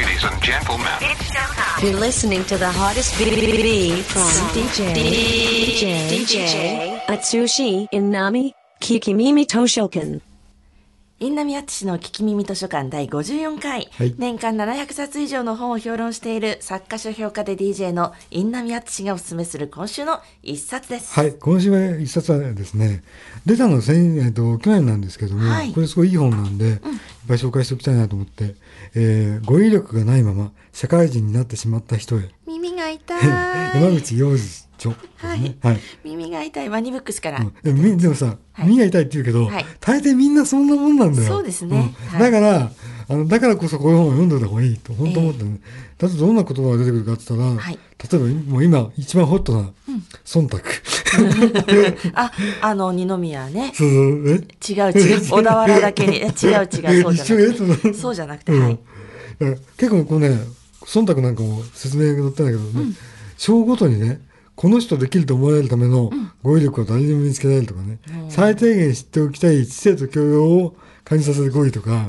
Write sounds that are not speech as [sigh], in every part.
Ladies and gentlemen. You're listening to the hottest BBB from DJ DJ DJ Atsushi Inami Kikimimi Toshokan. インナミアッチの聞き耳図書館第54回、はい。年間700冊以上の本を評論している作家書評家で DJ のインナミアッチがおすすめする今週の一冊です。はい、今週は一冊はですね、出たの先、えっと、去年なんですけども、はい。これすごいいい本なんで、いっぱい紹介しておきたいなと思って、えー語彙力がないまま社会人になってしまった人へ、耳が痛い。[laughs] 山口洋二著ですね。はい。耳が痛いワニブックスから。うんでもさ、はい耳が痛いって言うけど、はい大抵みんなそんなもんなんだよ。そうですねだから、あの、だからこそこういう本を読んでた方がいいと、本当思ってね。だってどんな言葉が出てくるかって言ったら、はい例えばもう今一番ホットな、忖度。[laughs] あ、あの、二宮ね。そうそう、え？違う違う。[laughs] 小田原だけに。[laughs] え違う違う。そうじゃなくつて。はい。結構こうね、忖度なんかも説明が載ってんだけどね、章ごとにね、この人できると思われるための語彙力を誰にも身につけられるとかね、最低限知っておきたい知性と教養を感じさせる語彙とか、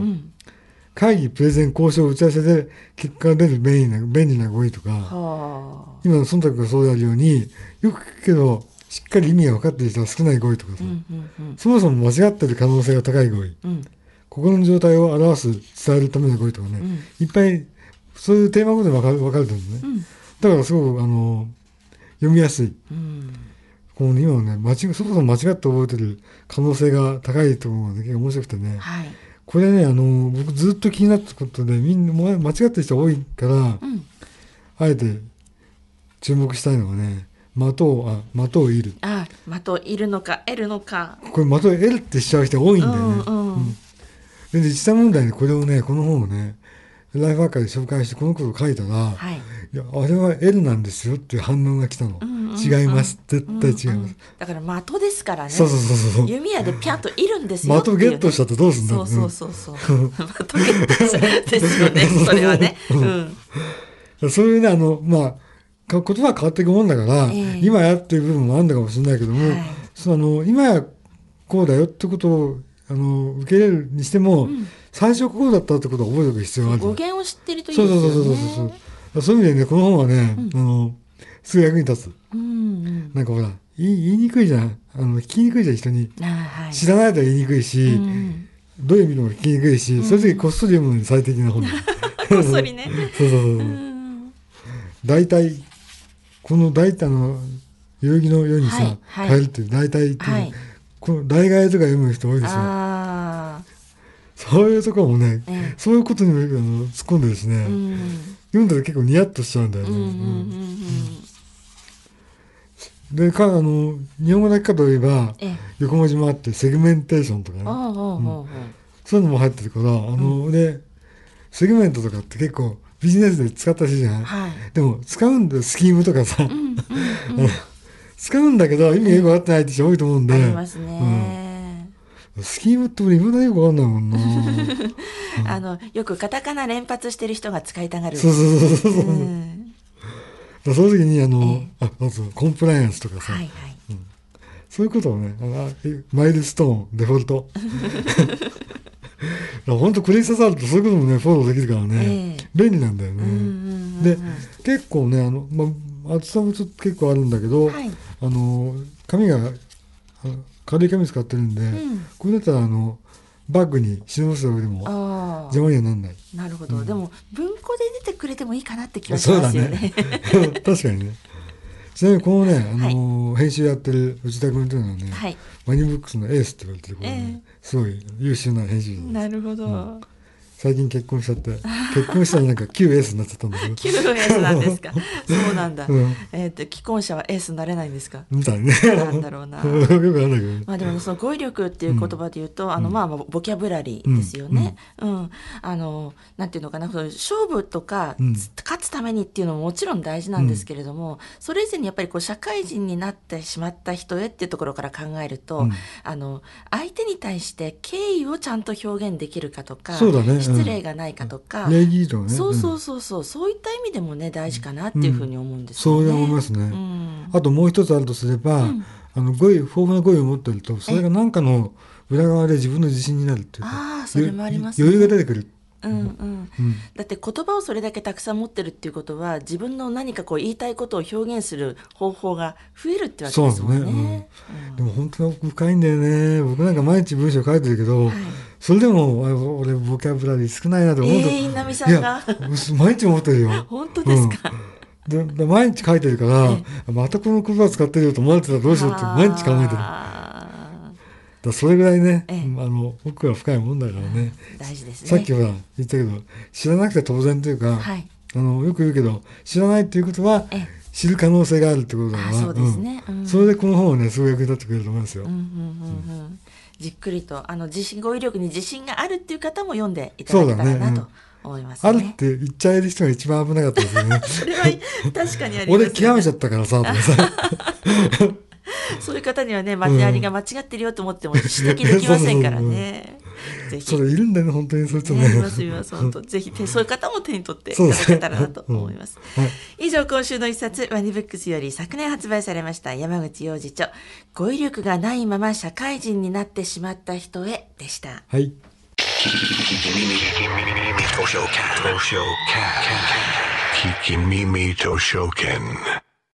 会議、プレゼン、交渉、打ち合わせで結果が出る便利な便利な語彙とか、は今の忖度がそうであるように、よく聞くけど、しっかり意味が分かっている人は少ない語彙とかさ、あ。うんうんそもそも間違ってる可能性が高い語彙。うん。うん。心の状態を表す、伝えるための語彙とかね、いっぱい、そういうテーマごとに分か分かれてるのね。だからすごく、あの、読みやすい。うん。この今のね、間違そもそも間違って覚えてる可能性が高いと思うので、結構面白くてね。はい。これね、あの、僕ずっと気になったことで、みんな、間違ってる人多いから、うん。あえて注目したいのがね、的を、あ、的を射る。あ、的いるのか、得るのか。これ的を得るってしちゃう人多いんだよね。うんうんで、実際問題にこれをね、この本をね、ライフワーカーで紹介してこのことを書いたら、はい。いや、あれは L なんですよっていう反応が来たの。んうんうん違います。絶対違います。だから的ですからね。そうそうそうそう。弓矢でピャンといるんですよね。的ゲットしたってどうすんだそうそうそうそう。的ゲットしたですよね。それはね。うん。そういうね、あの、まあ、か言葉は変わっていくもんだから、ええ今やっていう部分もあるんだかもしれないけども、はいその今やこうだよってことをあの受け入れるにしても、最初こうだったってことを覚えておく必要がある語源を知ってるといいですよね。そうそうそうそうそう。そういう意味でね、この本はね、あの、すぐ役に立つ。うんうん。なんかほら、言い言いにくいじゃん。あの、聞きにくいじゃん、人に。あはい。知らないと言いにくいし、うんうんどういう意味でも聞きにくいし、そういう時こっそり読むのに最適な本だ。[laughs] こっそりね。そうそうそう。うん大体、この大体の、代々木のようにさ、はいはい変えるっていう、大体っていう、はいこの大概とか読む人多いですよ。あそういうところもね、ええそういうことにもあの突っ込んでるしね、あ。うん。読んだら結構ニヤッとしちゃうんだよね。うんうんうんうんで、か、あの、日本語だけかといえば、ええ横文字もあって、セグメンテーションとかね。そういうのも入ってるから、あの、で、セグメントとかって結構ビジネスで使ったりするじゃない、はい。でも、使うんだよ、スキームとかさ。[laughs] 使うんだけど、意味がよくわかってないって人多いと思うんで。ありますね。うんスキームって俺、未だによくわかんないもんな。[laughs] あの、よくカタカナ連発してる人が使いたがる。そうそうそうそう。うんだその時に、あの、えあ、あと、コンプライアンスとかさ、はいはい。そういうことをね、あマイルストーン、デフォルト。[laughs] 本当クレジットさるとそういうこともね、フォローできるからね、ええ便利なんだよね。うんうんうんで、結構ね、あの、まあ、厚さもちょっと結構あるんだけど、はいあの、紙が、軽い紙使ってるんで、んこれだったら、あの、バッグに忍ばせた上でも邪。魔にはなんない。なるほど。でも、文庫で出てくれてもいいかなって気はしますよね。[laughs] 確かにね。ちなみにこのね、あの編集やってる内田君というのはね、はい。マニブックスのエースって言われてる子で、ねすごい優秀な編集者ですなるほど。最近結婚しちゃって、結婚したらなんか旧エースになっちゃったんだけど。旧エースなんですか？[laughs] そうなんだ。うんえっと、既婚者はエースになれないんですか？みたいね。なんだろうな [laughs] よくあるんだけどね。まあでもねその語彙力っていう言葉で言うと、あのまあまあボキャブラリーですよね。うん、あのなんていうのかな、その勝負とか、うん勝つためにっていうのももちろん大事なんですけれども、それ以前にやっぱりこう社会人になってしまった人へっていうところから考えると、うんあの相手に対して敬意をちゃんと表現できるかとか、そうだねうん失礼がないかとか、礼儀とかね。そうそううんそう。そう、そういった意味でもね大事かなっていうふうに思うんですよね。そう思いますね。うん。あともう一つあるとすれば、あの語彙、豊富な語彙を持ってると、それが何かの裏側で自分の自信になるっていうか、ああそれもありますね。余裕が出てくる。うんうん。だって言葉をそれだけたくさん持ってるっていうことは自分の何かこう言いたいことを表現する方法が増えるってわけですもんね。でも本当に奥深いんだよね。僕なんか毎日文章書いてるけど、それでもあ俺ボキャブラリー少ないなと思うと、えー稲見さんが？いや毎日思ってるよ。本当ですか、でで毎日書いてるから、またこの言葉使ってるよと思われてたらどうしようって毎日考えてる。だそれぐらいね、ええ。あの奥が深いもんだからね。ー大事ですね。さっきほら言ったけど知らなくて当然というか、はい。あのよく言うけど知らないっていうことはええ。知る可能性があるってことだから。あそうですね。うん。それでこの本はねすごい役に立ってくれると思いますよ。うんうんうんうんじっくりとあの自信語彙力に自信があるっていう方も読んでいただけたらなと思いますあるっね。て言っちゃえる人が一番危なかったですよね。[laughs] それは確かにありますよ俺ね。極めちゃったからさ。[laughs] そういう方にはね、周りが間違ってるよと思っても指摘できませんからね。[laughs] ぜひ。それいるんだよね本当にそういう人ね、ね。いますいます本当 [laughs] ぜひ手そういう方も手に取っていただけたらなと思います。うんはい以上今週の一冊ワニブックスより昨年発売されました山口洋次著語彙力がないまま社会人になってしまった人へでした。はい。Kikimimi Toshoken. Kikimimi Toshoken.